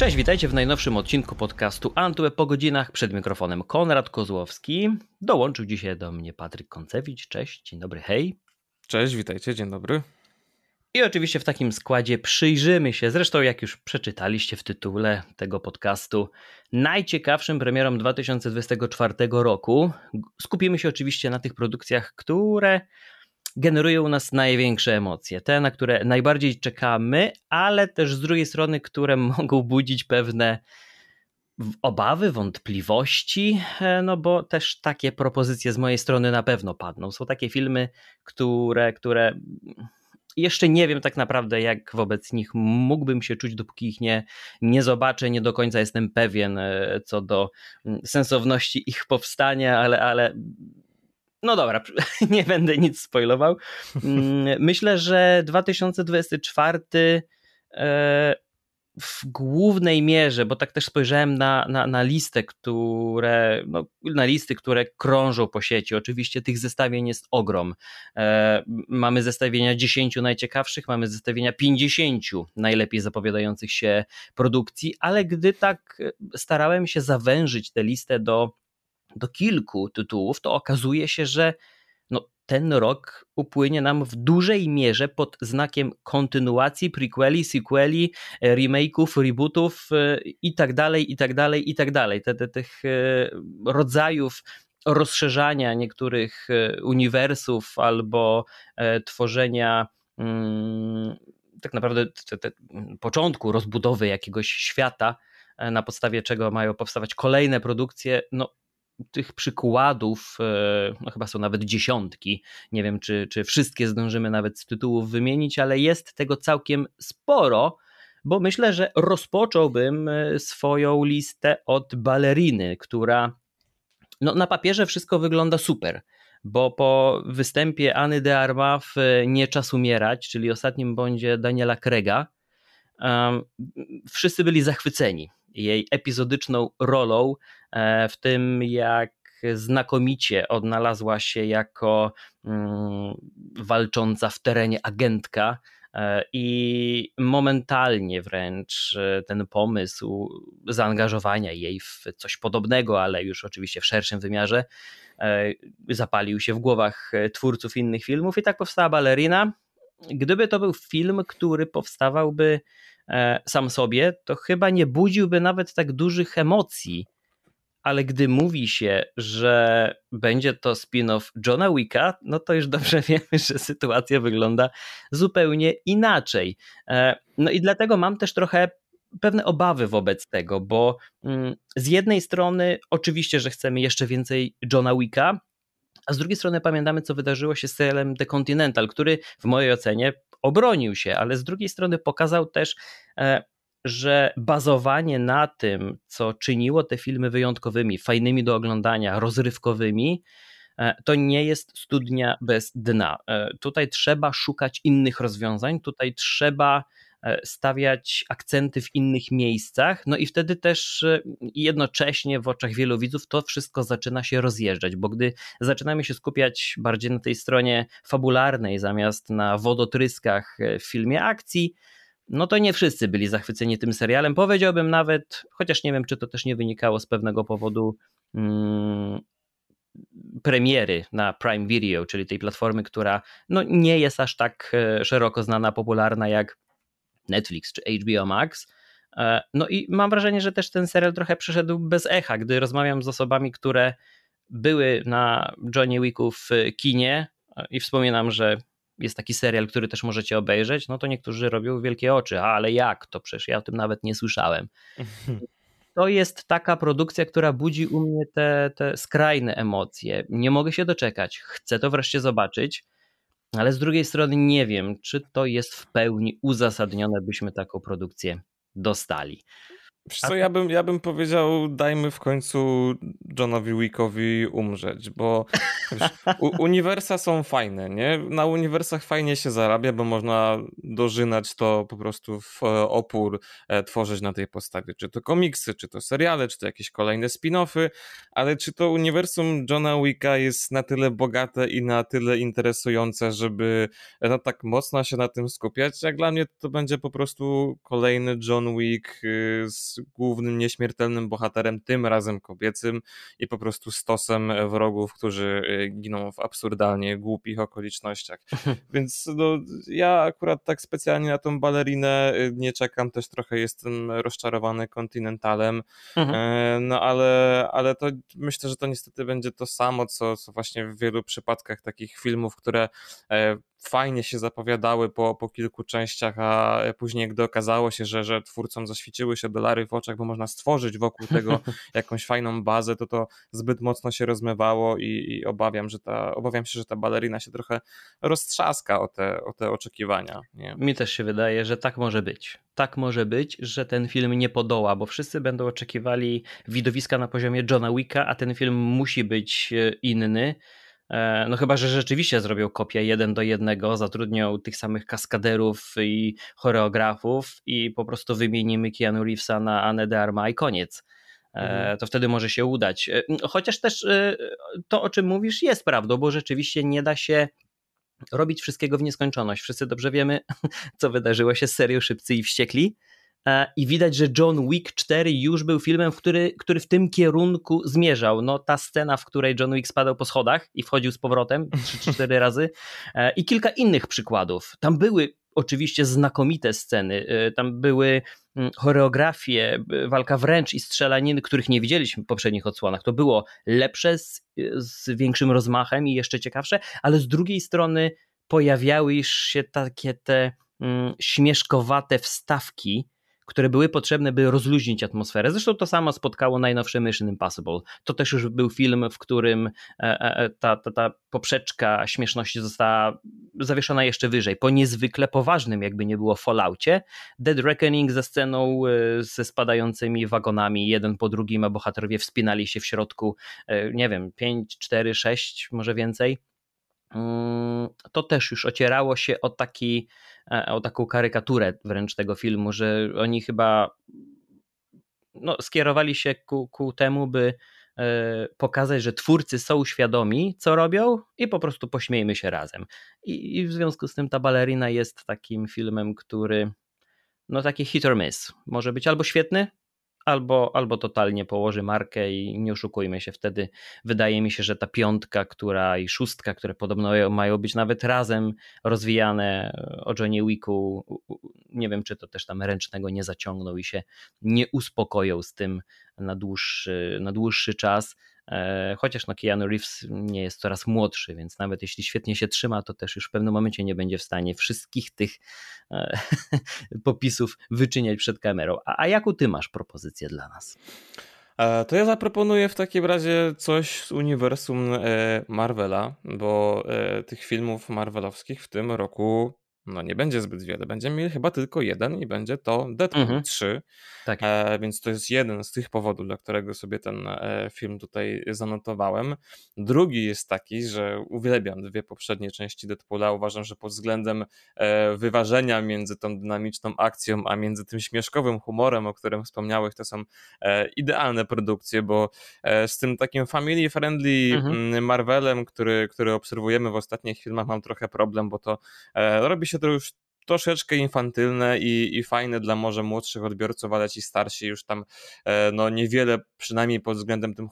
Cześć, witajcie w najnowszym odcinku podcastu Antweb po godzinach. Przed mikrofonem Konrad Kozłowski. Dołączył dzisiaj do mnie Patryk Koncewicz. Cześć, dzień dobry, hej. Cześć, witajcie, dzień dobry. I oczywiście w takim składzie przyjrzymy się, zresztą jak już przeczytaliście w tytule tego podcastu, najciekawszym premierom 2024 roku. Skupimy się oczywiście na tych produkcjach, które generują u nas największe emocje, te, na które najbardziej czekamy, ale też z drugiej strony, które mogą budzić pewne obawy, wątpliwości, e, no bo też takie propozycje z mojej strony na pewno padną. Są takie filmy, które, które jeszcze nie wiem tak naprawdę, jak wobec nich mógłbym się czuć, dopóki ich nie, nie zobaczę. Nie do końca jestem pewien e, co do mm, sensowności ich powstania, ale, ale no dobra, nie będę nic spoilował. Mm, myślę, że 2024 e, w głównej mierze, bo tak też spojrzałem na, na, na listę, które, no, na listy, które krążą po sieci. Oczywiście tych zestawień jest ogrom. E, mamy zestawienia 10 najciekawszych, mamy zestawienia 50 najlepiej zapowiadających się produkcji, ale gdy tak starałem się zawężyć tę listę do do kilku tytułów, to okazuje się, że no, ten rok upłynie nam w dużej mierze pod znakiem kontynuacji, prequeli, sequeli, e, remake'ów, rebootów e, i tak dalej, i tak dalej, i tak dalej. Tych e, rodzajów rozszerzania niektórych uniwersów albo tworzenia mm, tak naprawdę te, te, początku rozbudowy jakiegoś świata, na podstawie czego mają powstawać kolejne produkcje, no tych przykładów, e, no chyba są nawet dziesiątki. Nie wiem, czy, czy wszystkie zdążymy nawet z tytułów wymienić, ale jest tego całkiem sporo, bo myślę, że rozpocząłbym e, swoją listę od baleriny, która no, na papierze wszystko wygląda super. Bo po występie Anny de Armas w Nie czas umierać, czyli ostatnim bądzie Daniela Krega, um, wszyscy byli zachwyceni jej epizodyczną rolą e, w tym, jak znakomicie odnalazła się jako mm, walcząca w terenie agentka. E, I momentalnie wręcz e, ten pomysł zaangażowania jej w coś podobnego, ale już oczywiście w szerszym wymiarze, zapalił się w głowach twórców innych filmów, i tak powstała balerina. Gdyby to był film, który powstawałby sam sobie, to chyba nie budziłby nawet tak dużych emocji. Ale gdy mówi się, że będzie to spin-off Johna Wicka, no to już dobrze wiemy, że sytuacja wygląda zupełnie inaczej. E, no i dlatego mam też trochę pewne obawy wobec tego, bo mm, z jednej strony oczywiście, że chcemy jeszcze więcej Johna Wicka, a z drugiej strony pamiętamy, co wydarzyło się z serialem The Continental, który w mojej ocenie obronił się, ale z drugiej strony pokazał też, e, że bazowanie na tym, co czyniło te filmy wyjątkowymi, fajnymi do oglądania, rozrywkowymi, e, to nie jest studnia bez dna. E, tutaj trzeba szukać innych rozwiązań, tutaj trzeba stawiać akcenty w innych miejscach, no i wtedy też e, jednocześnie w oczach wielu widzów to wszystko zaczyna się rozjeżdżać, bo gdy zaczynamy się skupiać bardziej na tej stronie fabularnej zamiast na wodotryskach e, w filmie akcji, no to nie wszyscy byli zachwyceni tym serialem. Powiedziałbym nawet, chociaż nie wiem, czy to też nie wynikało z pewnego powodu. Hmm, premiery na Prime Video, czyli tej platformy, która no, nie jest aż tak szeroko znana, popularna jak Netflix czy HBO Max. E, no i mam wrażenie, że też ten serial trochę przeszedł bez echa, gdy rozmawiam z osobami, które były na Johnny Wicku w kinie e, i wspominam, że jest taki serial, który też możecie obejrzeć, no to niektórzy robią wielkie oczy, ale jak to? Przecież ja o tym nawet nie słyszałem. To jest taka produkcja, która budzi u mnie te, te skrajne emocje. Nie mogę się doczekać. Chcę to wreszcie zobaczyć. Ale z drugiej strony nie wiem, czy to jest w pełni uzasadnione, byśmy taką produkcję dostali. Wiesz co, ja bym, ja bym powiedział, dajmy w końcu Johnowi Wickowi umrzeć, bo wiesz, uniwersa są fajne, nie? Na uniwersach fajnie się zarabia, bo można dożynać to po prostu w e, opór, e, tworzyć na tej podstawie, czy to komiksy, czy to seriale, czy to jakieś kolejne spin-offy, ale czy to uniwersum Johna Wicka jest na tyle bogate i na tyle interesujące, żeby e, no, tak mocno się na tym skupiać? Jak dla mnie to będzie po prostu kolejny John Wick z głównym nieśmiertelnym bohaterem, tym razem kobiecym i po prostu stosem wrogów, którzy giną w absurdalnie głupich okolicznościach. Więc no, ja akurat tak specjalnie na tą balerinę nie czekam, też trochę jestem rozczarowany kontynentalem, mhm. no ale, ale to myślę, że to niestety będzie to samo, co, co właśnie w wielu przypadkach takich filmów, które e, fajnie się zapowiadały po, po kilku częściach, a później gdy okazało się, że, że twórcom zaświeciły się dolary w oczach, bo można stworzyć wokół tego jakąś fajną bazę, to to zbyt mocno się rozmywało i, i obawiam, że ta, obawiam się, że ta balerina się trochę roztrzaska o te, o te oczekiwania. Nie? Mi też się wydaje, że tak może być. Tak może być, że ten film nie podoła, bo wszyscy będą oczekiwali widowiska na poziomie Johna Wicka, a ten film musi być e, inny. E, no chyba, że rzeczywiście zrobią kopię jeden do jednego, zatrudnią tych samych kaskaderów i choreografów i po prostu wymienimy Keanu Reevesa na Anne de Arma i koniec. E, mhm. To wtedy może się udać. E, chociaż też to, o czym mówisz, jest prawdą, bo rzeczywiście nie da się robić wszystkiego w nieskończoność. Wszyscy dobrze wiemy, co wydarzyło się z serią Szybcy i Wściekli. E, i widać, że John Wick 4 już był filmem, który, który w tym kierunku zmierzał. No ta scena, w której John Wick spadał po schodach i wchodził z powrotem 3-4 razy e, i kilka innych przykładów. Tam były oczywiście znakomite sceny, e, tam były mm, choreografie, walka wręcz i strzelaniny, których nie widzieliśmy w poprzednich odsłonach. To było lepsze, z, z większym rozmachem i jeszcze ciekawsze, ale z drugiej strony pojawiały się takie te mm, śmieszkowate wstawki, które były potrzebne, by rozluźnić atmosferę. Zresztą to samo spotkało najnowsze Mission Impossible. To też już był film, w którym e, e, e, ta, ta, ta poprzeczka śmieszności została zawieszona jeszcze wyżej. Po niezwykle poważnym, jakby nie było, Falloutie. Dead Reckoning ze sceną ze spadającymi wagonami, jeden po drugim, a bohaterowie wspinali się w środku, nie wiem, 5, 4, 6, może więcej to też już ocierało się o taki E, o taką karykaturę wręcz tego filmu, że oni chyba no, skierowali się ku, ku temu, by e, pokazać, że twórcy są świadomi, co robią i po prostu pośmiejmy się razem. I, I, w związku z tym ta balerina jest takim filmem, który no taki hit or miss. Może być albo świetny, albo, albo totalnie położy markę i nie oszukujmy się wtedy. Wydaje mi się, że ta piątka, która i szóstka, które podobno mają być nawet razem rozwijane o Johnny Wicku, nie wiem, czy to też tam ręcznego nie zaciągną i się nie uspokoją z tym na dłuższy, na dłuższy czas. E, chociaż no Keanu Reeves nie jest coraz młodszy, więc nawet jeśli świetnie się trzyma, to też już w pewnym momencie nie będzie w stanie wszystkich tych e, popisów wyczyniać przed kamerą. A, a jaką ty masz propozycję dla nas? E, to ja zaproponuję w takim razie coś z uniwersum Marvela, bo tych filmów marvelowskich w tym roku no nie będzie zbyt wiele. Będziemy mieli chyba tylko jeden i będzie to Deadpool mhm. 3. Tak. E, więc to jest jeden z tych powodów, dla którego sobie ten e, film tutaj zanotowałem. Drugi jest taki, że uwielbiam dwie poprzednie części Deadpoola. Uważam, że pod względem e, wyważenia między tą dynamiczną akcją, a między tym śmieszkowym humorem, o którym wspomniałeś, to są e, idealne produkcje, bo e, z tym takim family friendly mhm. Mm, Marvelem, który, który obserwujemy w ostatnich filmach, mam trochę problem, bo to e, robi się to już troszeczkę infantylne i, i fajne dla może młodszych odbiorców, ale ci starsi już tam e, no niewiele, przynajmniej pod względem tym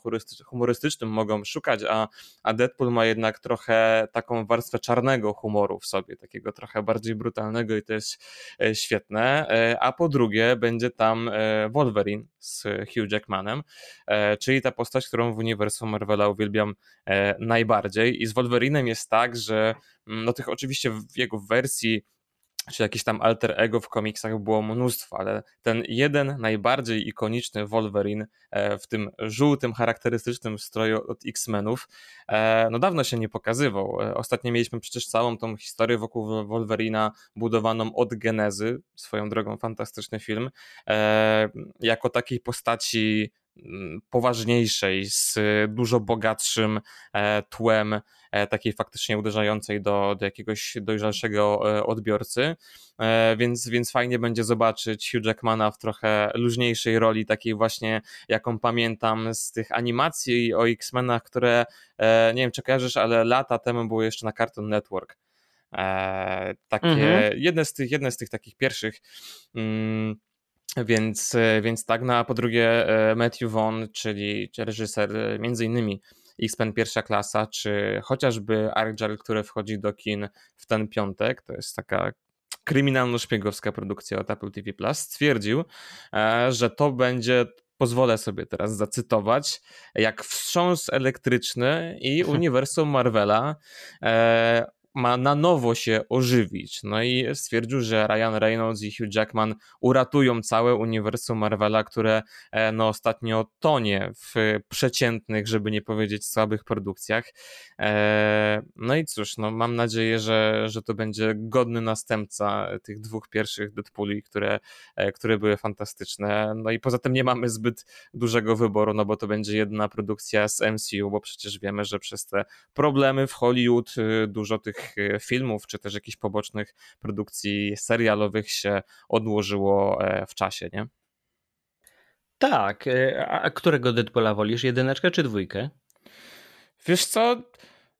humorystycznym mogą szukać, a, a Deadpool ma jednak trochę taką warstwę czarnego humoru w sobie, takiego trochę bardziej brutalnego i to jest e, świetne. E, a po drugie będzie tam Wolverine z Hugh Jackmanem, czyli ta postać, którą w uniwersum Marvela uwielbiam najbardziej i z Wolverinem jest tak, że mm, no tych oczywiście w jego wersji czy jakieś tam alter ego w komiksach było mnóstwo, ale ten jeden najbardziej ikoniczny Wolverine e, w tym żółtym, charakterystycznym stroju od X-Menów, e, no dawno się nie pokazywał. E, ostatnio mieliśmy przecież całą tą historię wokół Wolverina budowaną od genezy, swoją drogą fantastyczny film, jako takiej postaci poważniejszej, z dużo bogatszym e, tłem, e, takiej faktycznie uderzającej do, do jakiegoś dojrzalszego e, odbiorcy. Więc, więc fajnie będzie zobaczyć Hugh Jackmana w trochę luźniejszej roli, takiej właśnie, jaką pamiętam z tych animacji o X-Menach, które nie wiem, czy kojarzysz, ale lata temu były jeszcze na Cartoon Network. Takie, mhm. jedne, z tych, jedne z tych takich pierwszych. Mm, Więc, więc tak, no a po drugie Matthew Vaughn, czyli reżyser między innymi X-Men pierwsza klasa, czy chociażby Argyle, które wchodzi do kin w ten piątek, to jest taka kryminalno-szpiegowska produkcja od Apple TV Plus, stwierdził, e, że to będzie pozwolę sobie teraz zacytować, jak wstrząs elektryczny i uniwersum Marvela e, ma na nowo się ożywić. No i stwierdził, że Ryan Reynolds i Hugh Jackman uratują całe uniwersum Marvela, które e, no ostatnio tonie w przeciętnych, żeby nie powiedzieć słabych produkcjach. E, no i cóż, no mam nadzieję, że, że to będzie godny następca tych dwóch pierwszych Deadpooli, które, e, które były fantastyczne. No i poza tym nie mamy zbyt dużego wyboru, no bo to będzie jedna produkcja z MCU, bo przecież wiemy, że przez te problemy w Hollywood y, dużo tych E, filmów, czy też jakichś pobocznych produkcji serialowych się odłożyło e, w czasie, nie? Tak. E, a którego Deadpoola wolisz? Jedyneczkę czy dwójkę? Wiesz co?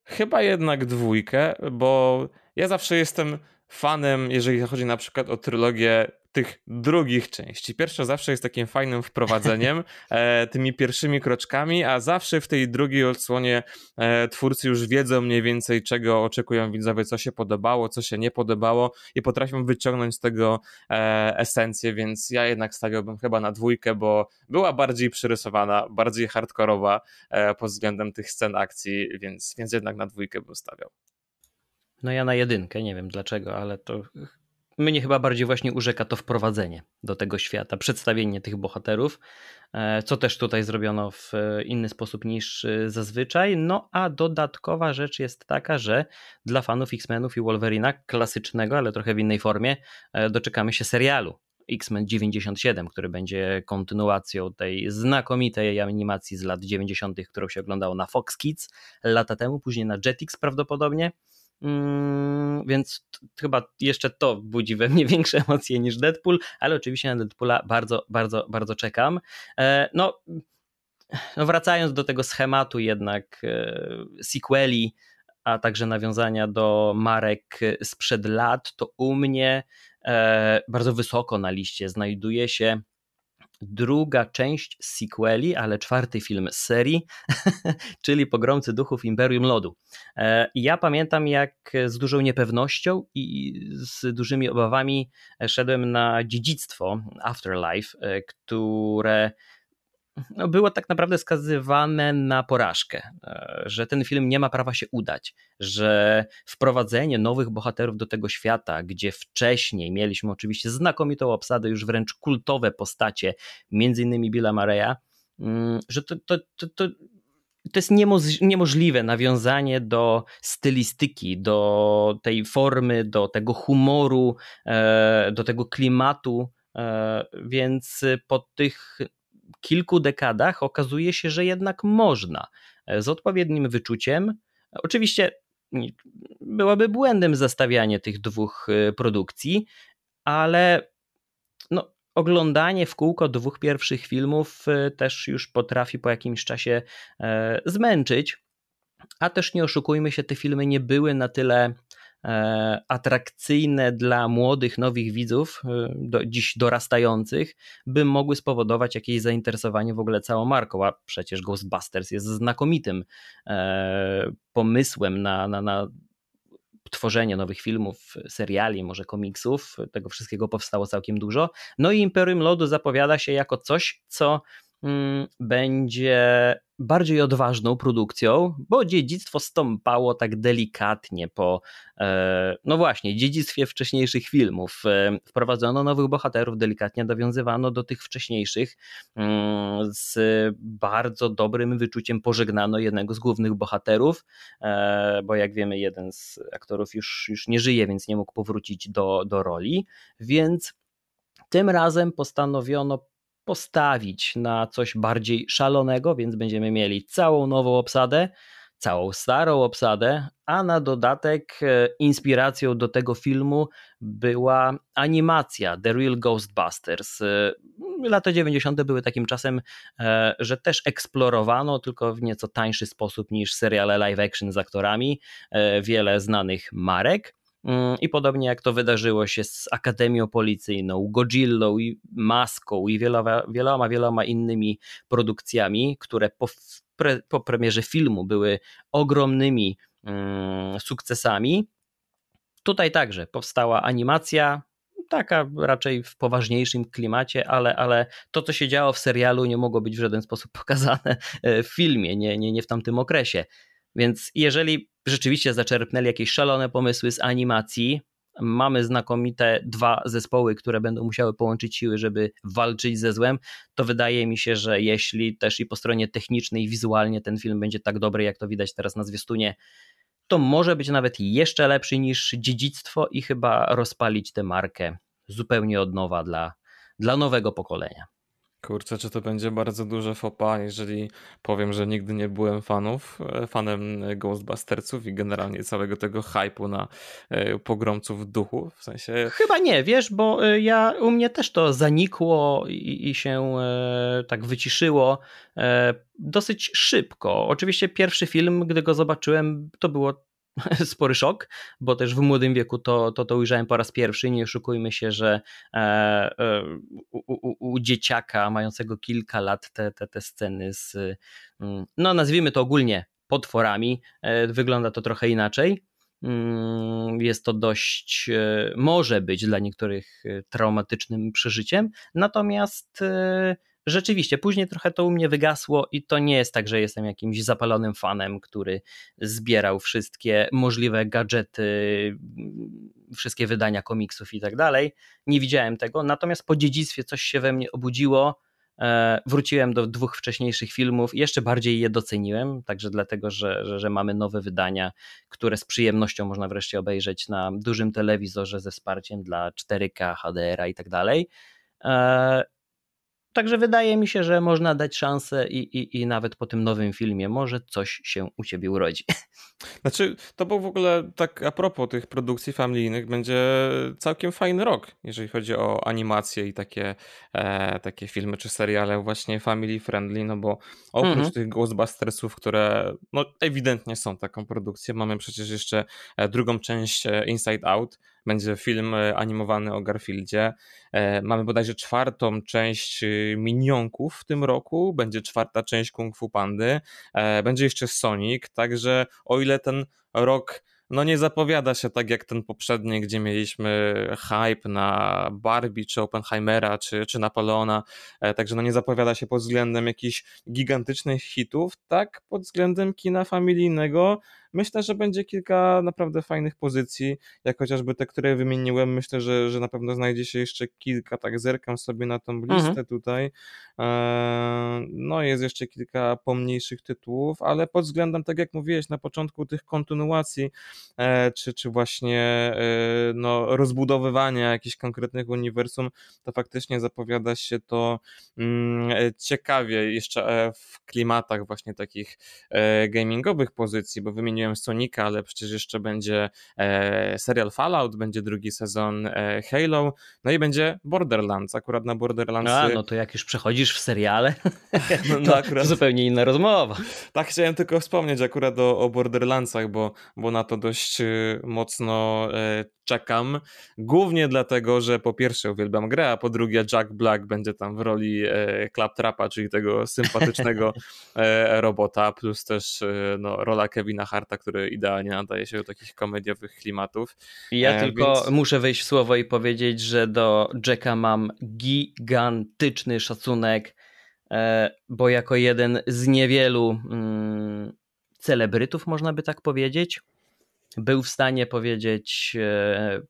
Chyba jednak dwójkę, bo ja zawsze jestem fanem, jeżeli chodzi na przykład o trylogię tych drugich części. Pierwsza zawsze jest takim fajnym wprowadzeniem, e, tymi pierwszymi kroczkami, a zawsze w tej drugiej odsłonie e, twórcy już wiedzą mniej więcej, czego oczekują widzowie, co się podobało, co się nie podobało i potrafią wyciągnąć z tego e, esencję, więc ja jednak stawiałbym chyba na dwójkę, bo była bardziej przyrysowana, bardziej hardkorowa pod względem tych scen akcji, więc, więc jednak na dwójkę bym stawiał. No ja na jedynkę, nie wiem dlaczego, ale to mnie chyba bardziej właśnie urzeka to wprowadzenie do tego świata, przedstawienie tych bohaterów, e, co też tutaj zrobiono w inny sposób niż e, zazwyczaj. No a dodatkowa rzecz jest taka, że dla fanów X-Menów i Wolverina, klasycznego, ale trochę w innej formie, e, doczekamy się serialu. X-Men 97, który będzie kontynuacją tej znakomitej animacji z lat 90., którą się oglądało na Fox Kids lata temu, później na Jetix prawdopodobnie. Mm, więc chyba jeszcze to budzi we mnie większe emocje niż Deadpool, ale oczywiście na Deadpoola bardzo, bardzo, bardzo czekam. E, no, no wracając do tego schematu jednak e, sequeli, a także nawiązania do marek sprzed lat, to u mnie e, bardzo wysoko na liście znajduje się druga część sequeli, ale czwarty film z serii, czyli Pogromcy Duchów Imperium Lodu. E, ja pamiętam, jak z dużą niepewnością i z dużymi obawami szedłem na dziedzictwo Afterlife, e, które no, było tak naprawdę skazywane na porażkę, e, że ten film nie ma prawa się udać, że wprowadzenie nowych bohaterów do tego świata, gdzie wcześniej mieliśmy oczywiście znakomitą obsadę, już wręcz kultowe postacie, między innymi Billa Mareya, mm, że to, to, to, to to jest niemożliwe nawiązanie do stylistyki, do tej formy, do tego humoru, e, do tego klimatu. E, więc po tych kilku dekadach okazuje się, że jednak można e, z odpowiednim wyczuciem. Oczywiście byłoby błędem zestawianie tych dwóch e, produkcji, ale no, oglądanie w kółko dwóch pierwszych filmów e, też już potrafi po jakimś czasie zmęczyć. A też nie oszukujmy się, te filmy nie były na tyle E, atrakcyjne dla młodych, nowych widzów, e, do, dziś dorastających, by mogły spowodować jakieś zainteresowanie w ogóle całą marką, a przecież Ghostbusters jest znakomitym e, pomysłem na, na, na tworzenie nowych filmów, seriali, może komiksów. Tego wszystkiego powstało całkiem dużo. No i Imperium Lodu zapowiada się jako coś, co będzie bardziej odważną produkcją, bo dziedzictwo stąpało tak delikatnie po, e, no właśnie, dziedzictwie wcześniejszych filmów. E, wprowadzono nowych bohaterów, delikatnie nawiązywano do tych wcześniejszych. Mm, z bardzo dobrym wyczuciem pożegnano jednego z głównych bohaterów, e, bo jak wiemy, jeden z aktorów już, już nie żyje, więc nie mógł powrócić do, do roli, więc tym razem postanowiono postawić na coś bardziej szalonego, więc będziemy mieli całą nową obsadę, całą starą obsadę, a na dodatek e, inspiracją do tego filmu była animacja The Real Ghostbusters. E, lata 90. były takim czasem, e, że też eksplorowano, tylko w nieco tańszy sposób niż seriale live action z aktorami, wiele znanych marek. Mm, I podobnie jak to wydarzyło się z Akademią Policyjną, Godzillą i Maską i wieloma, wieloma, wieloma innymi produkcjami, które po, pre, po premierze filmu były ogromnymi mm, sukcesami. Tutaj także powstała animacja, taka raczej w poważniejszym klimacie, ale, ale to, co się działo w serialu, nie mogło być w żaden sposób pokazane e, w filmie, nie, nie, nie w tamtym okresie. Więc jeżeli rzeczywiście zaczerpnęli jakieś szalone pomysły z animacji, mamy znakomite dwa zespoły, które będą musiały połączyć siły, żeby walczyć ze złem, to wydaje mi się, że jeśli też i po stronie technicznej, i wizualnie ten film będzie tak dobry, jak to widać teraz na zwiastunie, to może być nawet jeszcze lepszy niż dziedzictwo i chyba rozpalić tę markę zupełnie od nowa dla, dla nowego pokolenia. Kurczę, czy to będzie bardzo duże fopa, jeżeli powiem, że nigdy nie byłem fanów, e, fanem Ghostbustersów i generalnie całego tego hypu na e, pogromców duchu, w sensie... Chyba nie, wiesz, bo e, ja, u mnie też to zanikło i, i się tak wyciszyło dosyć szybko. Oczywiście pierwszy film, gdy go zobaczyłem, to było spory szok, bo też w młodym wieku to, to, to ujrzałem po raz pierwszy. Nie oszukujmy się, że e, e, u, u, u, dzieciaka mającego kilka lat te, te, te sceny z, mm, no nazwijmy to ogólnie potworami, e, wygląda to trochę inaczej. Mm, jest to dość, może być dla niektórych traumatycznym przeżyciem, natomiast rzeczywiście, później trochę to u mnie wygasło i to nie jest tak, że jestem jakimś zapalonym fanem, który zbierał wszystkie możliwe gadżety, wszystkie wydania komiksów i tak dalej. Nie widziałem tego, natomiast po dziedzictwie coś się we mnie obudziło. E, wróciłem do dwóch wcześniejszych filmów i jeszcze bardziej je doceniłem, także dlatego, że, że, że mamy nowe wydania, które z przyjemnością można wreszcie obejrzeć na dużym telewizorze ze wsparciem dla 4K, HDR-a i tak dalej. Także wydaje mi się, że można dać szansę i, i, i nawet po tym nowym filmie może coś się u ciebie urodzi. Znaczy, to był w ogóle tak a propos tych produkcji familijnych, będzie całkiem fajny rok, jeżeli chodzi o animację i takie, e, takie filmy czy seriale właśnie family friendly, no bo oprócz mhm. tych Ghostbustersów, które no ewidentnie są taką produkcją, mamy przecież jeszcze e, drugą część e, Inside Out, będzie film e, animowany o Garfieldzie. E, mamy bodajże czwartą część y, Minionków w tym roku, będzie czwarta część Kung Fu Pandy, e, będzie jeszcze Sonic, także o ile ten rok no nie zapowiada się tak jak ten poprzedni, gdzie mieliśmy hype na Barbie, czy Oppenheimera, czy, czy Napoleona, także no nie zapowiada się pod względem jakichś gigantycznych hitów, tak pod względem kina familijnego Myślę, że będzie kilka naprawdę fajnych pozycji, jak chociażby te, które wymieniłem. Myślę, że, że na pewno znajdzie się jeszcze kilka, tak zerkam sobie na tą listę mhm. tutaj. E, no jest jeszcze kilka pomniejszych tytułów, ale pod względem, tak jak mówiłeś na początku, tych kontynuacji, e, czy, czy właśnie e, no, rozbudowywania jakichś konkretnych uniwersum, to faktycznie zapowiada się to mm, ciekawie jeszcze w klimatach właśnie takich gamingowych pozycji, bo wymieniłem wymieniłem Sonika, ale przecież jeszcze będzie e, serial Fallout, będzie drugi sezon e, Halo, no i będzie Borderlands. Akurat na Borderlands. A, no to jak już przechodzisz w seriale, no, no akurat... to zupełnie inna rozmowa. Tak, chciałem tylko wspomnieć akurat o, o Borderlandsach, bo, bo na to dość y, mocno e, czekam. Głównie dlatego, że po pierwsze uwielbiam grę, a po drugie Jack Black będzie tam w roli e, Claptrapa, czyli tego sympatycznego e, robota, plus też e, no, rola Kevina Harta, który idealnie nadaje się do takich komediowych klimatów. Ja e, tylko więc... muszę wejść w słowo i powiedzieć, że do Jacka mam gigantyczny szacunek, e, bo jako jeden z niewielu mm, celebrytów, można by tak powiedzieć, był w stanie powiedzieć e,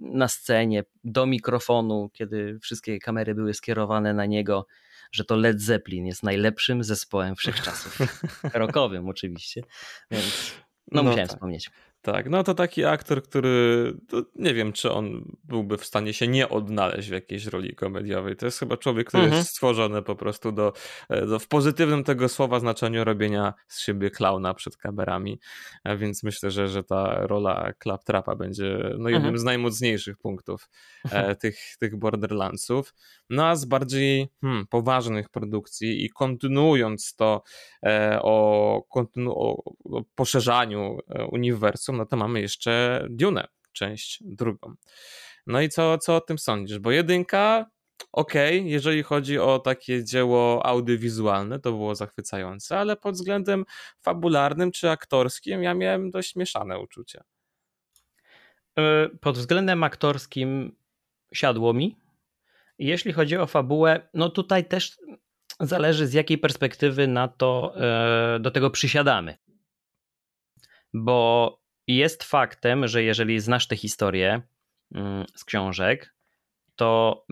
na scenie do mikrofonu, kiedy wszystkie kamery były skierowane na niego, że to Led Zeppelin jest najlepszym zespołem wszechczasów. Rockowym oczywiście. Więc no, no musiałem tak. wspomnieć. Tak, no to taki aktor, który nie wiem, czy on byłby w stanie się nie odnaleźć w jakiejś roli komediowej. To jest chyba człowiek, który mhm. jest stworzony po prostu do, e, do, w pozytywnym tego słowa znaczeniu robienia z siebie klauna przed kamerami, e, więc myślę, że, że ta rola Claptrapa będzie no, jednym mhm. z najmocniejszych punktów e, tych, tych Borderlandsów. No a z bardziej hmm, poważnych produkcji i kontynuując to e, o, kontynu o, o poszerzaniu uniwersum, no to mamy jeszcze Dune, część drugą. No i co, co o tym sądzisz? Bo jedynka, okej, okay, jeżeli chodzi o takie dzieło audiowizualne, to było zachwycające, ale pod względem fabularnym czy aktorskim ja miałem dość mieszane uczucia. E, pod względem aktorskim siadło mi. Jeśli chodzi o fabułę, no tutaj też zależy z jakiej perspektywy na to e, do tego przysiadamy. Bo jest faktem, że jeżeli znasz tę historię mm, z książek, to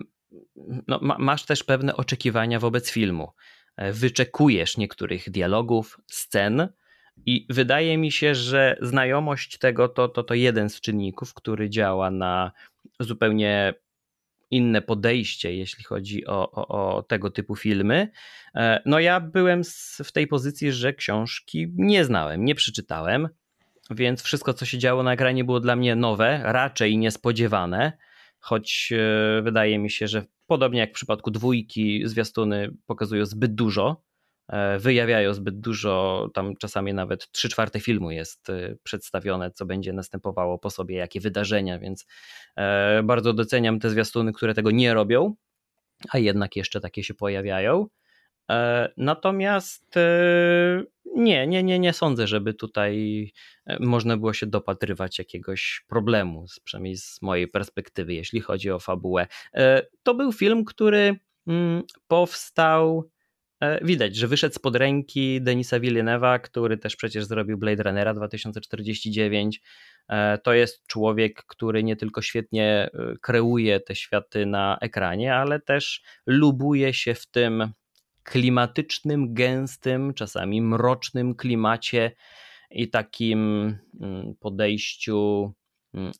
no, masz też pewne oczekiwania wobec filmu. E, wyczekujesz niektórych dialogów, scen, i wydaje mi się, że znajomość tego to, to, to jeden z czynników, który działa na zupełnie inne podejście, jeśli chodzi o, o, o, tego typu filmy. E, no ja byłem w tej pozycji, że książki nie znałem, nie przeczytałem, więc wszystko, co się działo na ekranie, było dla mnie nowe, raczej niespodziewane, choć e, wydaje mi się, że podobnie jak w przypadku dwójki, zwiastuny pokazują zbyt dużo, e, wyjawiają zbyt dużo, tam czasami nawet trzy czwarte filmu jest przedstawione, co będzie następowało po sobie, jakie wydarzenia, więc bardzo doceniam te zwiastuny, które tego nie robią, a jednak jeszcze takie się pojawiają. E, natomiast e, nie, nie, nie, nie sądzę, żeby tutaj e, można było się dopatrywać jakiegoś problemu, przynajmniej z mojej perspektywy, jeśli chodzi o fabułę. To był film, który mm, powstał. Widać, że wyszedł spod ręki Denisa Villeneuve'a, który też przecież zrobił Blade Runnera 2049. To jest człowiek, który nie tylko świetnie kreuje te światy na ekranie, ale też lubuje się w tym klimatycznym, gęstym, czasami mrocznym klimacie i takim mm, podejściu, mm,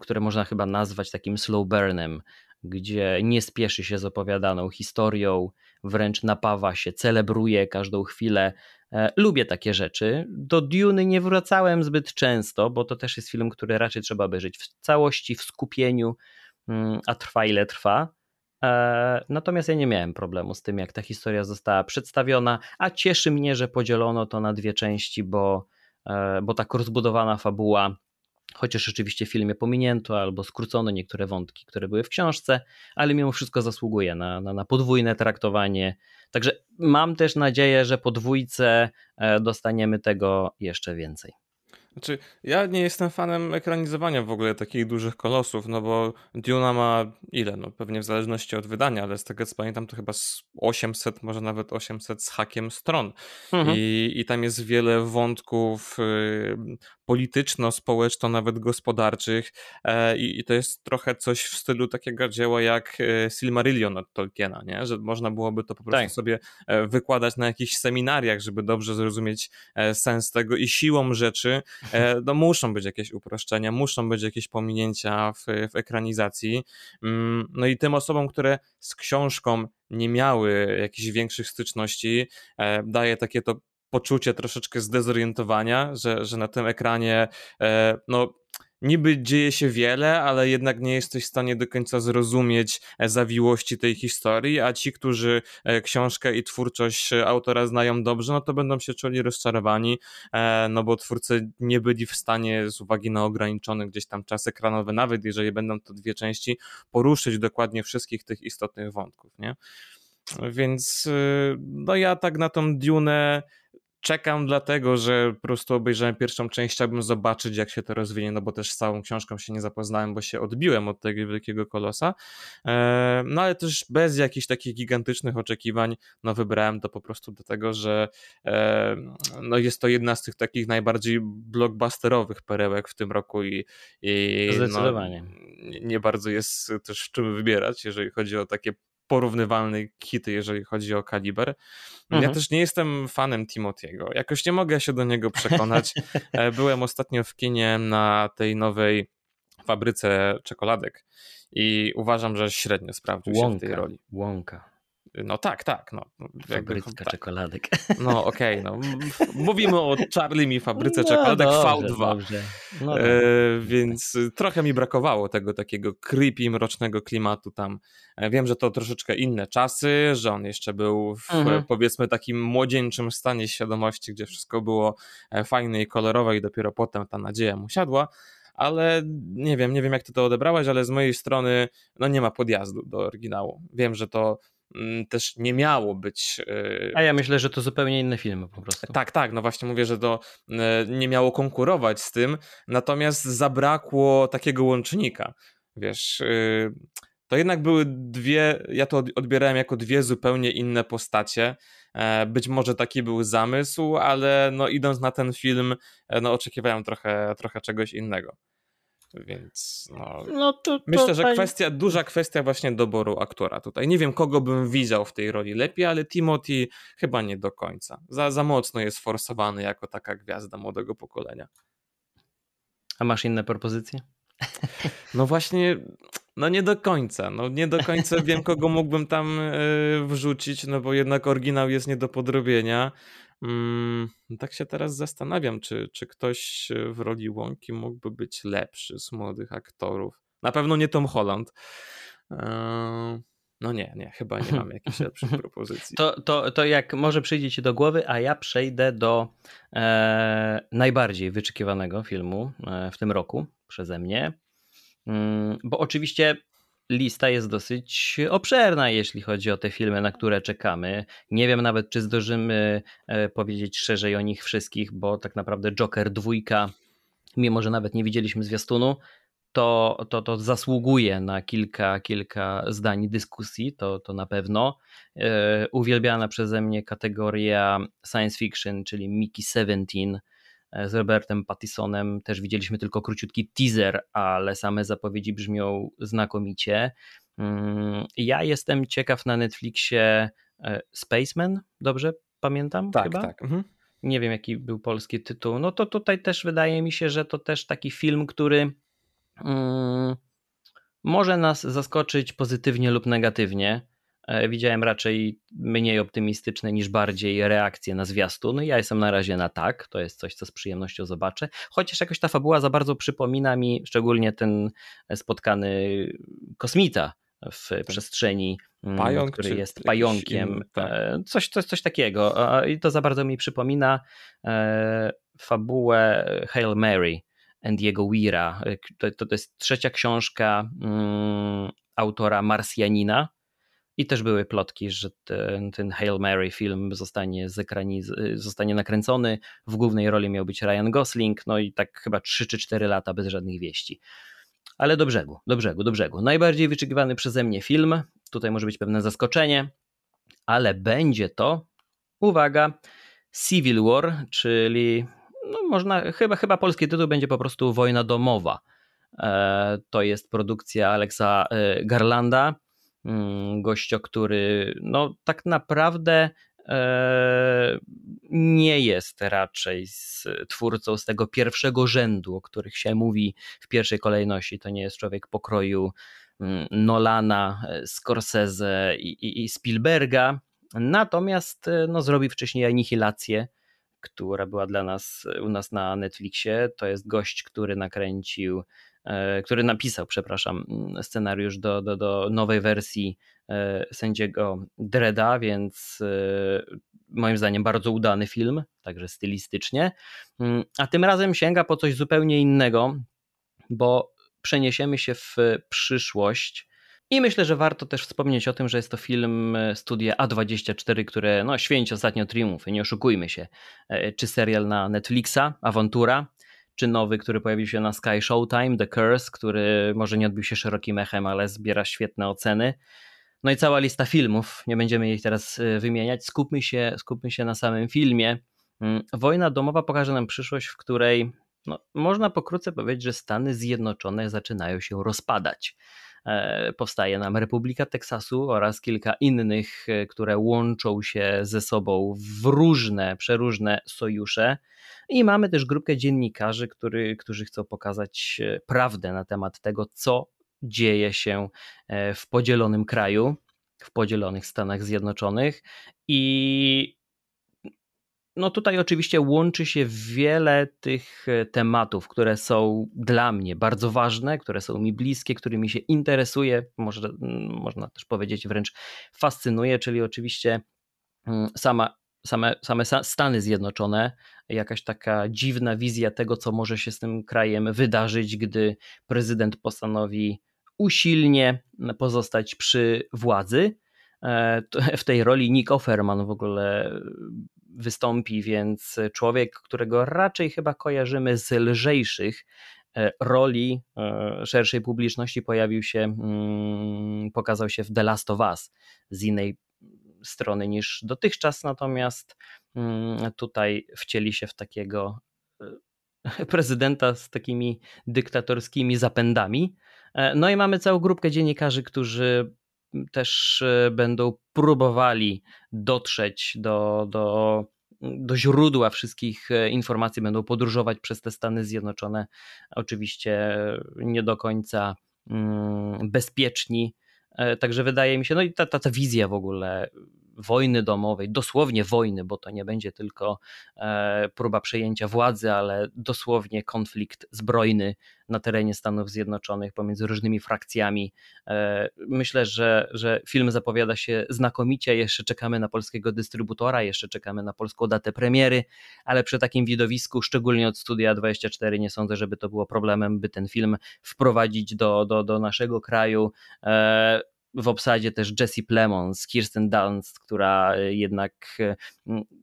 które można chyba nazwać takim slow burnem, gdzie nie spieszy się z opowiadaną historią, wręcz napawa się, celebruje każdą chwilę. E, lubię takie rzeczy. Do Duny nie wracałem zbyt często, bo to też jest film, który raczej trzeba obejrzeć w całości, w skupieniu, mm, a trwa ile trwa. E, natomiast ja nie miałem problemu z tym, jak ta historia została przedstawiona, a cieszy mnie, że podzielono to na dwie części, bo, e, bo tak rozbudowana fabuła, chociaż rzeczywiście w filmie pominięto albo skrócono niektóre wątki, które były w książce, ale mimo wszystko zasługuje na, na, na podwójne traktowanie. Także mam też nadzieję, że po dwójce e, dostaniemy tego jeszcze więcej. Znaczy, ja nie jestem fanem ekranizowania w ogóle takich dużych kolosów, no bo Duna ma ile? No pewnie w zależności od wydania, ale z tego co pamiętam to chyba 800, może nawet 800 z hakiem stron. Mhm. I, I tam jest wiele wątków y, polityczno-społeczno, nawet gospodarczych e, i, to jest trochę coś w stylu takiego dzieła jak e, Silmarillion od Tolkiena, nie? że można byłoby to po prostu tak. sobie e, wykładać na jakichś seminariach, żeby dobrze zrozumieć sens tego i siłą rzeczy no muszą być jakieś uproszczenia, muszą być jakieś pominięcia w, w ekranizacji. Mm, no i tym osobom, które z książką nie miały jakichś większych styczności, daje takie to poczucie troszeczkę zdezorientowania, że, że na tym ekranie e, no niby dzieje się wiele, ale jednak nie jesteś w stanie do końca zrozumieć e, zawiłości tej historii, a ci, którzy e, książkę i twórczość autora znają dobrze, no to będą się czuli rozczarowani, no bo twórcy nie byli w stanie z uwagi na ograniczony gdzieś tam czas ekranowy, nawet jeżeli będą to dwie części, poruszyć dokładnie wszystkich tych istotnych wątków, nie? Więc no ja tak na tą Dune czekam dlatego, że po prostu obejrzałem pierwszą część, chciałbym zobaczyć jak się to rozwinie, no bo też z całą książką się nie zapoznałem, bo się odbiłem od tego wielkiego kolosa, e, no ale też bez jakichś takich gigantycznych oczekiwań, no wybrałem to po prostu dlatego, że e, no jest to jedna z tych takich najbardziej blockbusterowych perełek w tym roku i, i no, Zdecydowanie. No, nie bardzo jest też w czym wybierać, jeżeli chodzi o takie porównywalne hity, jeżeli chodzi o kaliber. Mhm. Ja też nie jestem fanem Timotiego. Jakoś nie mogę się do niego przekonać. E, byłem ostatnio w kinie na tej nowej fabryce czekoladek i uważam, że średnio sprawdził Łąka, się w tej roli. Łąka. No tak, tak. No, Fabryka tak. czekoladek. No okej, okay, no. Mówimy o Charlie fabryce no, czekoladek dobrze, V2. Dobrze. No, e, więc trochę mi brakowało tego takiego creepy, mrocznego klimatu tam. E, wiem, że to troszeczkę inne czasy, że on jeszcze był w mhm. powiedzmy takim młodzieńczym stanie świadomości, gdzie wszystko było e, fajne i kolorowe i dopiero potem ta nadzieja mu siadła. ale nie wiem, nie wiem jak ty to odebrałeś, ale z mojej strony no nie ma podjazdu do oryginału. Wiem, że to też nie miało być. Yy... A ja myślę, że to zupełnie inne filmy po prostu. Tak, tak, no właśnie mówię, że to yy, nie miało konkurować z tym, natomiast zabrakło takiego łącznika. Wiesz, yy, to jednak były dwie, ja to odbierałem jako dwie zupełnie inne postacie. E, być może taki był zamysł, ale no idąc na ten film, e, no oczekiwałem trochę, trochę czegoś innego. Więc no, no to, to myślę, że kwestia, duża kwestia właśnie doboru aktora tutaj. Nie wiem, kogo bym widział w tej roli lepiej, ale Timothy chyba nie do końca. Za, za mocno jest forsowany jako taka gwiazda młodego pokolenia. A masz inne propozycje? No właśnie, no nie do końca. No nie do końca wiem, kogo mógłbym tam e, wrzucić, no bo jednak oryginał jest nie do podrobienia. Mm, no tak się teraz zastanawiam, czy, czy ktoś w roli Łąki mógłby być lepszy z młodych aktorów. Na pewno nie Tom Holland. E, no nie, nie, chyba nie mam jakichś lepszych propozycji. To, to, to jak może przyjdzie ci do głowy, a ja przejdę do e, najbardziej wyczekiwanego filmu e, w tym roku przeze mnie. Mm, bo oczywiście lista jest dosyć obszerna, jeśli chodzi o te filmy, na które czekamy. Nie wiem nawet, czy zdążymy e, powiedzieć szerzej o nich wszystkich, bo tak naprawdę Joker dwójka, mimo że nawet nie widzieliśmy zwiastunu, to, to, to zasługuje na kilka, kilka zdań dyskusji, to, to na pewno. E, uwielbiana przeze mnie kategoria science fiction, czyli Mickey 17 e, z Robertem Pattisonem. Też widzieliśmy tylko króciutki teaser, ale same zapowiedzi brzmią znakomicie. Mm, ja jestem ciekaw na Netflixie e, Spaceman, dobrze pamiętam? Tak, chyba? tak. Mhm. Nie wiem, jaki był polski tytuł. No to tutaj też wydaje mi się, że to też taki film, który Mm, może nas zaskoczyć pozytywnie lub negatywnie. E, widziałem raczej mniej optymistyczne niż bardziej reakcje na zwiastun. Ja jestem na razie na tak, to jest coś, co z przyjemnością zobaczę. Chociaż jakoś ta fabuła za bardzo przypomina mi szczególnie ten spotkany kosmita w tak. przestrzeni, mm, Pająk, który jest pająkiem. tak. E, coś, coś, coś takiego. I to za bardzo mi przypomina e, fabułę Hail Mary Andiego Weira. To, to, jest trzecia książka um, autora Marsjanina. I też były plotki, że ten, ten Hail Mary film zostanie, zekraniz- zostanie nakręcony. W głównej roli miał być Ryan Gosling, no i tak chyba 3 czy 4 lata bez żadnych wieści. Ale do brzegu, do brzegu, do brzegu. Najbardziej wyczekiwany przeze mnie film. Tutaj może być pewne zaskoczenie, ale będzie to, uwaga, Civil War, czyli no można, chyba, chyba polski tytuł będzie po prostu Wojna domowa. E, to jest produkcja Alexa e, Garlanda, gościo, który no tak naprawdę e, nie jest raczej z twórcą z tego pierwszego rzędu, o których się mówi w pierwszej kolejności. To nie jest człowiek pokroju mm, Nolana, Scorsese i, i, Spielberga. Natomiast no, zrobił wcześniej Anihilację, która była dla nas u nas na Netflixie. To jest gość, który nakręcił, e, który napisał, przepraszam, scenariusz do, do, do nowej wersji e, sędziego Dreda, więc e, moim zdaniem bardzo udany film, także stylistycznie. Mm, a tym razem sięga po coś zupełnie innego, bo przeniesiemy się w przyszłość i myślę, że warto też wspomnieć o tym, że jest to film e, studia A24, które no, święci ostatnio triumfy, nie oszukujmy się. E, czy serial na Netflixa, Awantura, czy nowy, który pojawił się na Sky Showtime, The Curse, który może nie odbił się szerokim echem, ale zbiera świetne oceny. No i cała lista filmów, nie będziemy ich teraz e, wymieniać. Skupmy się, skupmy się na samym filmie. Mm, Wojna domowa pokaże nam przyszłość, w której no, można pokrótce powiedzieć, że Stany Zjednoczone zaczynają się rozpadać. E, powstaje nam Republika Teksasu oraz kilka innych, e, które łączą się ze sobą w różne, przeróżne sojusze. I mamy też grupkę dziennikarzy, który, którzy chcą pokazać e, prawdę na temat tego, co dzieje się w podzielonym kraju, w podzielonych Stanach Zjednoczonych. I no tutaj oczywiście łączy się wiele tych e, tematów, które są dla mnie bardzo ważne, które są mi bliskie, którymi się interesuję, może, można też powiedzieć wręcz fascynuje, czyli oczywiście mm, sama same, same Stany Zjednoczone, jakaś taka dziwna wizja tego, co może się z tym krajem wydarzyć, gdy prezydent postanowi usilnie pozostać przy władzy. E, w tej roli Nick Offerman w ogóle wystąpi, więc człowiek, którego raczej chyba kojarzymy z lżejszych e, roli e, szerszej publiczności, pojawił się, mm, pokazał się w The Last of Us z innej strony niż dotychczas, natomiast mm, tutaj wcieli się w takiego prezydenta z takimi dyktatorskimi zapędami. No i mamy całą grupkę dziennikarzy, którzy też e, będą próbowali dotrzeć do, do, do źródła wszystkich e, informacji, będą podróżować przez te Stany Zjednoczone. Oczywiście nie do końca mm, bezpieczni. E, także wydaje mi się, no i ta, ta, ta wizja w ogóle wojny domowej, dosłownie wojny, bo to nie będzie tylko e, próba przejęcia władzy, ale dosłownie konflikt zbrojny na terenie Stanów Zjednoczonych pomiędzy różnymi frakcjami. E, myślę, że, że film zapowiada się znakomicie. Jeszcze czekamy na polskiego dystrybutora, jeszcze czekamy na polską datę premiery, ale przy takim widowisku, szczególnie od Studia 24, nie sądzę, żeby to było problemem, by ten film wprowadzić do, do, do naszego kraju. W obsadzie też Jessie Plemons, Kirsten Dunst, która jednak e,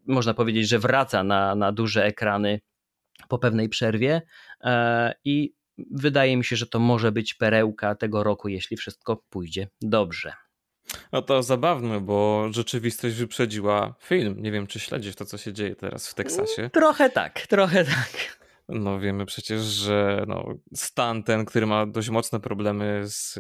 można powiedzieć, że wraca na, na duże ekrany po pewnej przerwie e, i wydaje mi się, że to może być perełka tego roku, jeśli wszystko pójdzie dobrze. No to zabawne, bo rzeczywistość wyprzedziła film. Nie wiem, czy śledzisz to, co się dzieje teraz w Teksasie. Trochę tak, trochę tak. No wiemy przecież, że no, stan ten, który ma dość mocne problemy z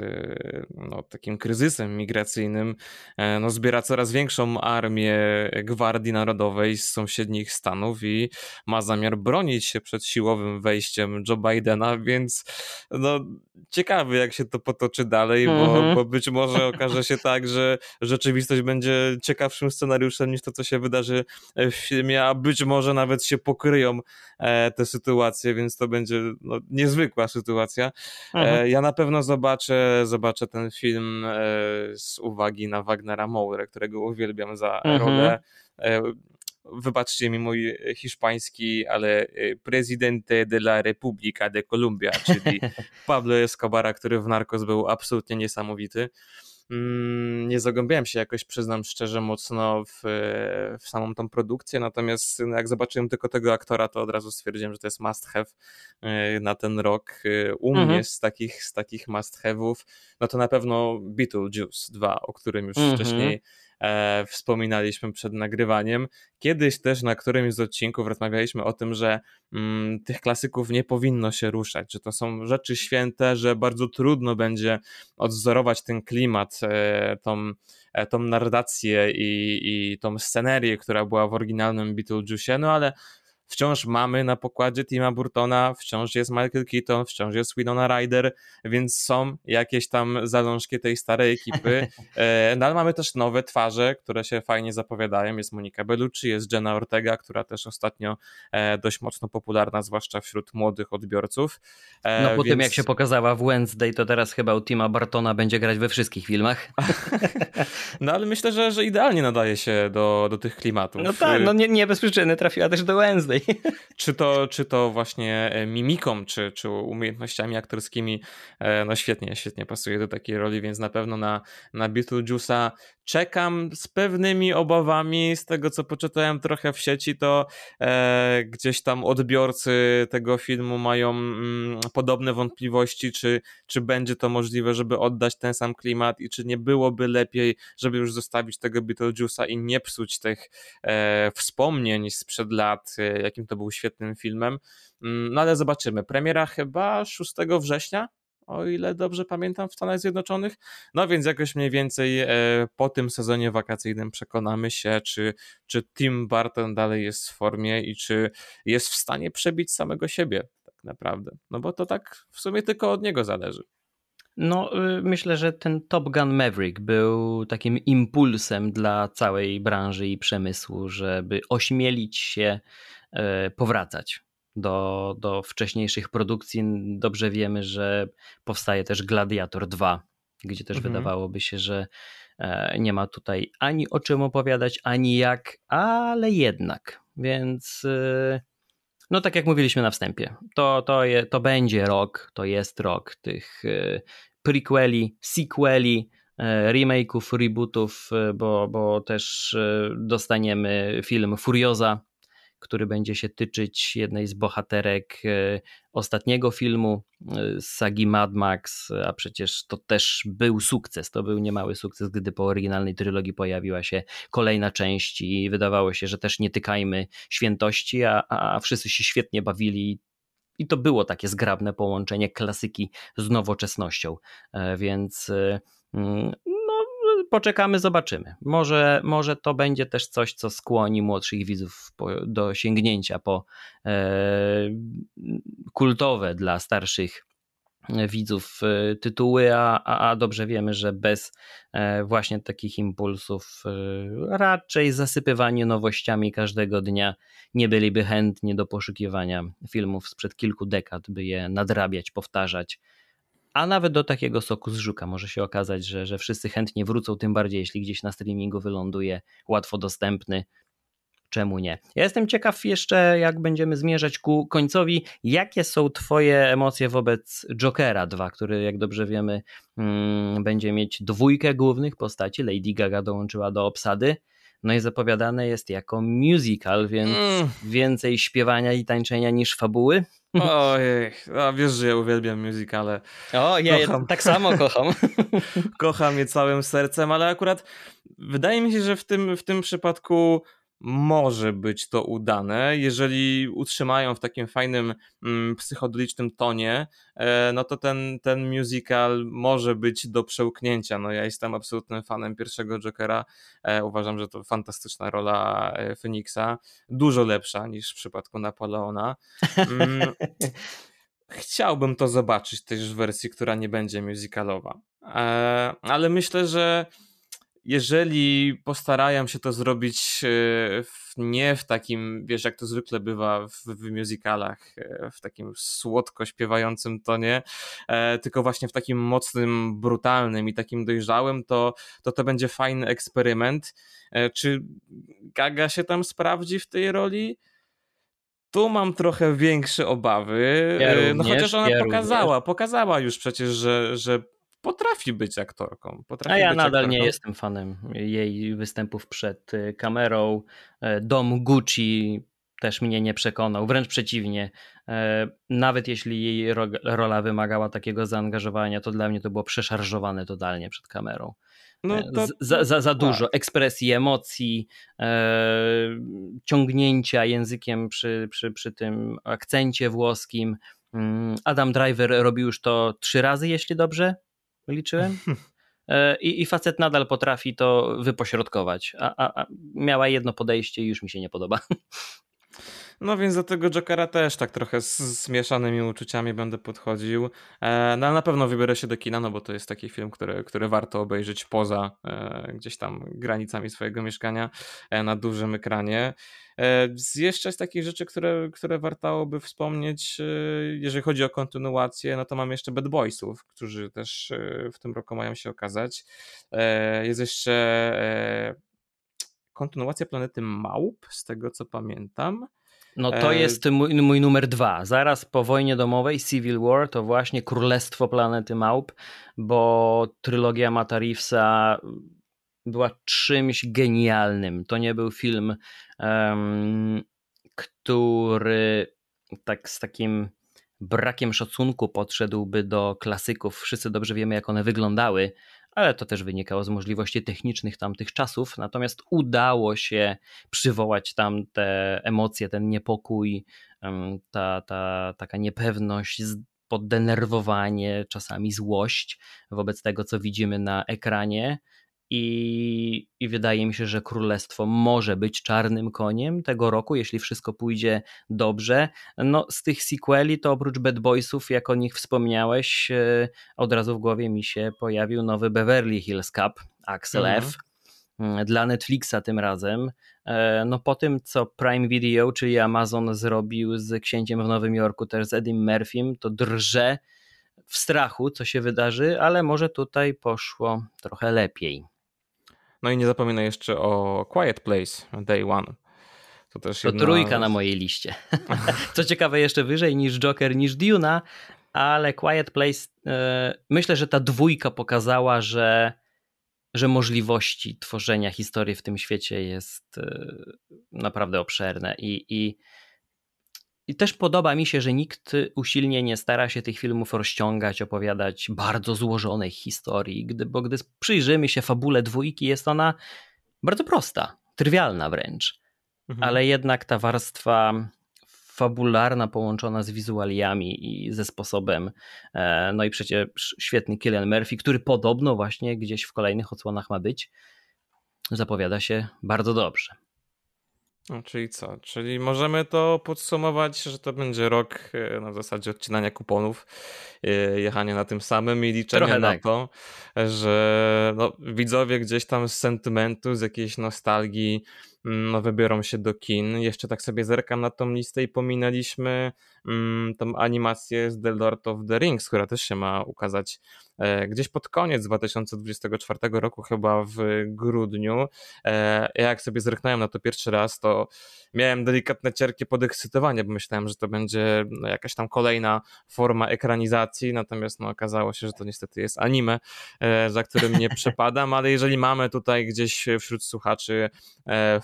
no, takim kryzysem migracyjnym, e, no, zbiera coraz większą armię Gwardii Narodowej z sąsiednich stanów i ma zamiar bronić się przed siłowym wejściem Joe Bidena, więc no, ciekawy jak się to potoczy dalej, bo, mhm. bo być może okaże się tak, że rzeczywistość będzie ciekawszym scenariuszem niż to, co się wydarzy w filmie, a być może nawet się pokryją e, te sytuacje sytuację, więc to będzie no, niezwykła sytuacja. Mhm. Ja na pewno zobaczę, zobaczę ten film e, z uwagi na Wagnera Moure, którego uwielbiam za mhm. rolę e, wybaczcie mi mój hiszpański, ale Presidente de la República de Colombia, czyli Pablo Escobara, który w Narcos był absolutnie niesamowity. Mm, nie zagłębiałem się jakoś, przyznam szczerze, mocno w, w samą tą produkcję, natomiast no, jak zobaczyłem tylko tego aktora, to od razu stwierdziłem, że to jest must have e, na ten rok. E, u mhm. mnie z takich, z takich must have'ów, no to na pewno Beetlejuice 2, o którym już mhm. wcześniej e, wspominaliśmy przed nagrywaniem. Kiedyś też na którymś z odcinków rozmawialiśmy o tym, że mm, tych klasyków nie powinno się ruszać, że to są rzeczy święte, że bardzo trudno będzie odwzorować ten klimat, e, tą, e, tą narrację i, i tą scenerię, która była w oryginalnym Beetlejuice, no ale wciąż mamy na pokładzie Tima Burtona, wciąż jest Michael Keaton, wciąż jest Winona Ryder, więc są jakieś tam zalążki tej starej ekipy, e, no ale mamy też nowe twarze, które się fajnie zapowiadają, jest Monika Bellucci, jest Jenna Ortega, która też ostatnio e, dość mocno popularna, zwłaszcza wśród młodych odbiorców. E, no po więc... tym jak się pokazała w Wednesday, to teraz chyba u Tima Bartona będzie grać we wszystkich filmach. no ale myślę, że, że idealnie nadaje się do, do tych klimatów. No tak, no nie, nie bez przyczyny trafiła też do Wednesday dalej. Czy to, czy to właśnie e, mimiką, czy, czy umiejętnościami aktorskimi, e, no świetnie, świetnie pasuje do takiej roli, więc na pewno na, na Beetlejuice'a czekam z pewnymi obawami, z tego co poczytałem trochę w sieci, to e, gdzieś tam odbiorcy tego filmu mają mm, podobne wątpliwości, czy, czy będzie to możliwe, żeby oddać ten sam klimat i czy nie byłoby lepiej, żeby już zostawić tego Beetlejuice'a i nie psuć tych e, wspomnień sprzed lat, e, jakim to był świetnym filmem. Mm, no ale zobaczymy. Premiera chyba 6 września, o ile dobrze pamiętam, w Stanach Zjednoczonych. No więc jakoś mniej więcej e, po tym sezonie wakacyjnym przekonamy się, czy, czy Tim Burton dalej jest w formie i czy jest w stanie przebić samego siebie tak naprawdę. No bo to tak w sumie tylko od niego zależy. No, y, myślę, że ten Top Gun Maverick był takim impulsem dla całej branży i przemysłu, żeby ośmielić się e, powracać do, do wcześniejszych produkcji. Dobrze wiemy, że powstaje też Gladiator 2, gdzie też mhm. wydawałoby się, że e, nie ma tutaj ani o czym opowiadać, ani jak, ale jednak. Więc e, no tak jak mówiliśmy na wstępie, to, to, je, to będzie rok, to jest rok tych prequeli, sequeli, remake'ów, rebootów, bo, bo też dostaniemy film Furioza, który będzie się tyczyć jednej z bohaterek e, ostatniego filmu z e, sagi Mad Max, a przecież to też był sukces, to był niemały sukces, gdy po oryginalnej trylogii pojawiła się kolejna część i wydawało się, że też nie tykajmy świętości, a, a wszyscy się świetnie bawili i to było takie zgrabne połączenie klasyki z nowoczesnością, e, więc mm, poczekamy, zobaczymy. Może, może to będzie też coś, co skłoni młodszych widzów do sięgnięcia po e, kultowe dla starszych widzów e, tytuły, a, a, dobrze wiemy, że bez e, właśnie takich impulsów e, raczej zasypywanie nowościami każdego dnia nie byliby chętni do poszukiwania filmów sprzed kilku dekad, by je nadrabiać, powtarzać a nawet do takiego soku z żuka może się okazać, że, że wszyscy chętnie wrócą, tym bardziej jeśli gdzieś na streamingu wyląduje, łatwo dostępny. Czemu nie? Ja jestem ciekaw jeszcze, jak będziemy zmierzać ku końcowi, jakie są Twoje emocje wobec Jokera 2, który, jak dobrze wiemy, hmm, będzie mieć dwójkę głównych postaci. Lady Gaga dołączyła do obsady. No i zapowiadane jest jako musical, więc mm. więcej śpiewania i tańczenia niż fabuły. Ojej, a wiesz, że ja uwielbiam musicale. O, ja kocham. tak samo kocham. kocham je całym sercem, ale akurat wydaje mi się, że w tym, w tym przypadku może być to udane, jeżeli utrzymają w takim fajnym mm, psychodelicznym tonie, e, no to ten, ten musical może być do przełknięcia. No ja jestem absolutnym fanem pierwszego Jokera. E, uważam, że to fantastyczna rola e, Phoenixa, dużo lepsza niż w przypadku Napoleona. Mm, chciałbym to zobaczyć też w wersji, która nie będzie musicalowa. Ale myślę, że jeżeli postarają się to zrobić e, nie w takim, wiesz, jak to zwykle bywa w, w musicalach, e, w takim słodko śpiewającym tonie, e, tylko właśnie w takim mocnym, brutalnym i takim dojrzałym, to to, to będzie fajny eksperyment. Czy Gaga się tam sprawdzi w tej roli? tu mam trochę większe obawy. Ja również, no chociaż ona ja pokazała, również. pokazała już przecież, że, że potrafi być aktorką. Potrafi A ja nadal aktorką. nie jestem fanem jej występów przed y, kamerą. E, dom Gucci też mnie nie przekonał, wręcz przeciwnie. E, nawet jeśli jej rola wymagała takiego zaangażowania, to dla mnie to było przeszarżowane totalnie przed kamerą. No e, to, za, za, za dużo tak. ekspresji, emocji, e, ciągnięcia językiem przy, przy, przy tym akcencie włoskim. Mm, Adam Driver robił już to trzy razy, jeśli dobrze liczyłem. E, I, I facet nadal potrafi to wypośrodkować, a, a, a miała jedno podejście i już mi się nie podoba. No więc do tego Jokera też tak trochę z zmieszanymi uczuciami będę podchodził. E, no ale na pewno wybiorę się do kina, no bo to jest taki film, który, który warto obejrzeć poza e, gdzieś tam granicami swojego mieszkania e, na dużym ekranie. E, z jeszcze z takich rzeczy, które, które wartałoby wspomnieć, e, jeżeli chodzi o kontynuację, no to mam jeszcze Bad Boysów, którzy też e, w tym roku mają się okazać. Jest jeszcze kontynuacja Planety Małp, z tego co pamiętam. No to jest mój, mój, numer dwa. Zaraz po wojnie domowej Civil War to właśnie Królestwo Planety Małp, bo trylogia Mata Reevesa była czymś genialnym. To nie był film, um, który tak z takim brakiem szacunku podszedłby do klasyków. Wszyscy dobrze wiemy, jak one wyglądały, ale to też wynikało z możliwości technicznych tamtych czasów. Natomiast udało się przywołać tam te emocje, ten niepokój, ta, ta taka niepewność, poddenerwowanie, czasami złość wobec tego, co widzimy na ekranie. I, I wydaje mi się, że Królestwo może być czarnym koniem tego roku, jeśli wszystko pójdzie dobrze. No, z tych sequeli to oprócz Bad Boysów, jak o nich wspomniałeś, e, od razu w głowie mi się pojawił nowy Beverly Hills Cup, Axel mhm. F. Mm, dla Netflixa tym razem. E, no po tym, co Prime Video, czyli Amazon zrobił z Księciem w Nowym Jorku, też z Eddie Murphym, to drże w strachu, co się wydarzy, ale może tutaj poszło trochę lepiej. No i nie zapominaj jeszcze o Quiet Place Day One. To też to jedna... trójka na mojej liście. Co ciekawe, jeszcze wyżej niż Joker, niż Duna, ale Quiet Place, yy, myślę, że ta dwójka pokazała, że, że możliwości tworzenia historii w tym świecie jest yy, naprawdę obszerne i, i i też podoba mi się, że nikt usilnie nie stara się tych filmów rozciągać, opowiadać bardzo złożonej historii, gdy, bo gdy przyjrzymy się fabule dwójki, jest ona bardzo prosta, trywialna wręcz, mhm. ale jednak ta warstwa fabularna połączona z wizualiami i ze sposobem, e, no i przecież świetny Killian Murphy, który podobno właśnie gdzieś w kolejnych odsłonach ma być, zapowiada się bardzo dobrze. No, czyli co? Czyli możemy to podsumować, że to będzie rok e, na zasadzie odcinania kuponów, e, jechania na tym samym i liczenia Trochę na tak. to, że no, widzowie gdzieś tam z sentymentu, z jakiejś nostalgii wybiorą się do kin. Jeszcze tak sobie zerkam na tą listę i pominęliśmy mm, tą animację z The Lord of the Rings, która też się ma ukazać e, gdzieś pod koniec 2024 roku, chyba w grudniu. E, ja jak sobie zerknąłem na to pierwszy raz, to miałem delikatne cierkie podekscytowanie, bo myślałem, że to będzie no, jakaś tam kolejna forma ekranizacji, natomiast no, okazało się, że to niestety jest anime, e, za którym nie przepadam, ale jeżeli mamy tutaj gdzieś wśród słuchaczy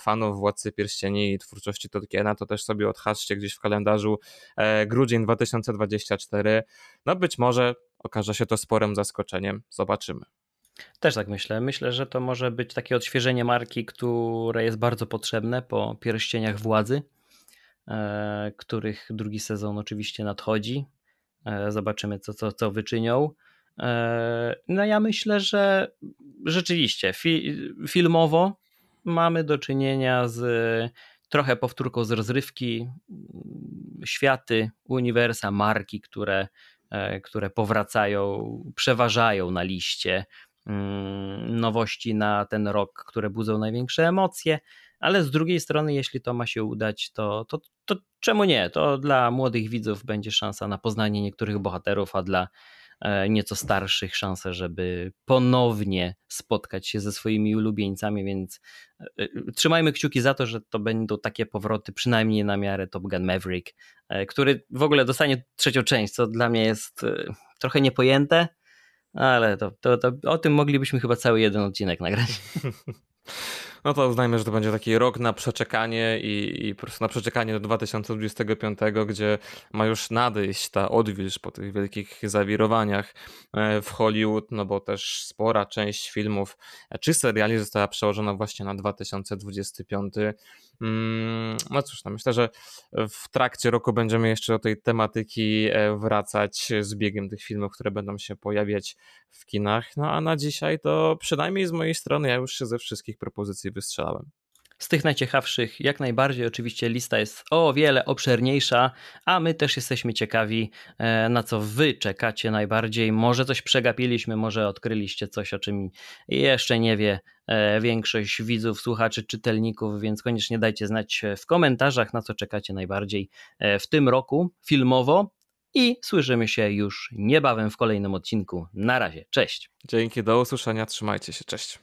fanów Władcy Pierścieni i twórczości Tolkiena, to też sobie odhaczcie gdzieś w kalendarzu grudzień 2024. No być może okaże się to sporym zaskoczeniem. Zobaczymy. Też tak myślę. Myślę, że to może być takie odświeżenie marki, które jest bardzo potrzebne po pierścieniach władzy, e, których drugi sezon oczywiście nadchodzi. E, zobaczymy, co, co, co wyczynią. E, no ja myślę, że rzeczywiście fi filmowo mamy do czynienia z trochę powtórką z rozrywki, światy, uniwersa, marki, które, e, które powracają, przeważają na liście. Mm, nowości na ten rok, które budzą największe emocje, ale z drugiej strony, jeśli to ma się udać, to, to, to czemu nie? To dla młodych widzów będzie szansa na poznanie niektórych bohaterów, a dla nieco starszych szansę, żeby ponownie spotkać się ze swoimi ulubieńcami, więc e, e, trzymajmy kciuki za to, że to będą takie powroty, przynajmniej na miarę Top Gun Maverick, który w ogóle dostanie trzecią część, co dla mnie jest trochę niepojęte, ale to, to, to o tym moglibyśmy chyba cały jeden odcinek nagrać. No to uznajmy, że to będzie taki rok na przeczekanie i, i po prostu na przeczekanie do 2025, gdzie ma już nadejść ta odwilż po tych wielkich zawirowaniach e, w Hollywood, no bo też spora część filmów e, czy seriali została przełożona właśnie na 2025. Mm, no cóż, no myślę, że w trakcie roku będziemy jeszcze do tej tematyki e, wracać z biegiem tych filmów, które będą się pojawiać w kinach. No a na dzisiaj to przynajmniej z mojej strony ja już się ze wszystkich propozycji wystrzelałem. Z tych najciekawszych, jak najbardziej, oczywiście lista jest o wiele obszerniejsza, a my też jesteśmy ciekawi, e, na co wy czekacie najbardziej. Może coś przegapiliśmy, może odkryliście coś, o czym jeszcze nie wie e, większość widzów, słuchaczy, czytelników, więc koniecznie dajcie znać w komentarzach, na co czekacie najbardziej e, w tym roku filmowo. I słyszymy się już niebawem w kolejnym odcinku. Na razie, cześć. Dzięki, do usłyszenia, trzymajcie się, cześć.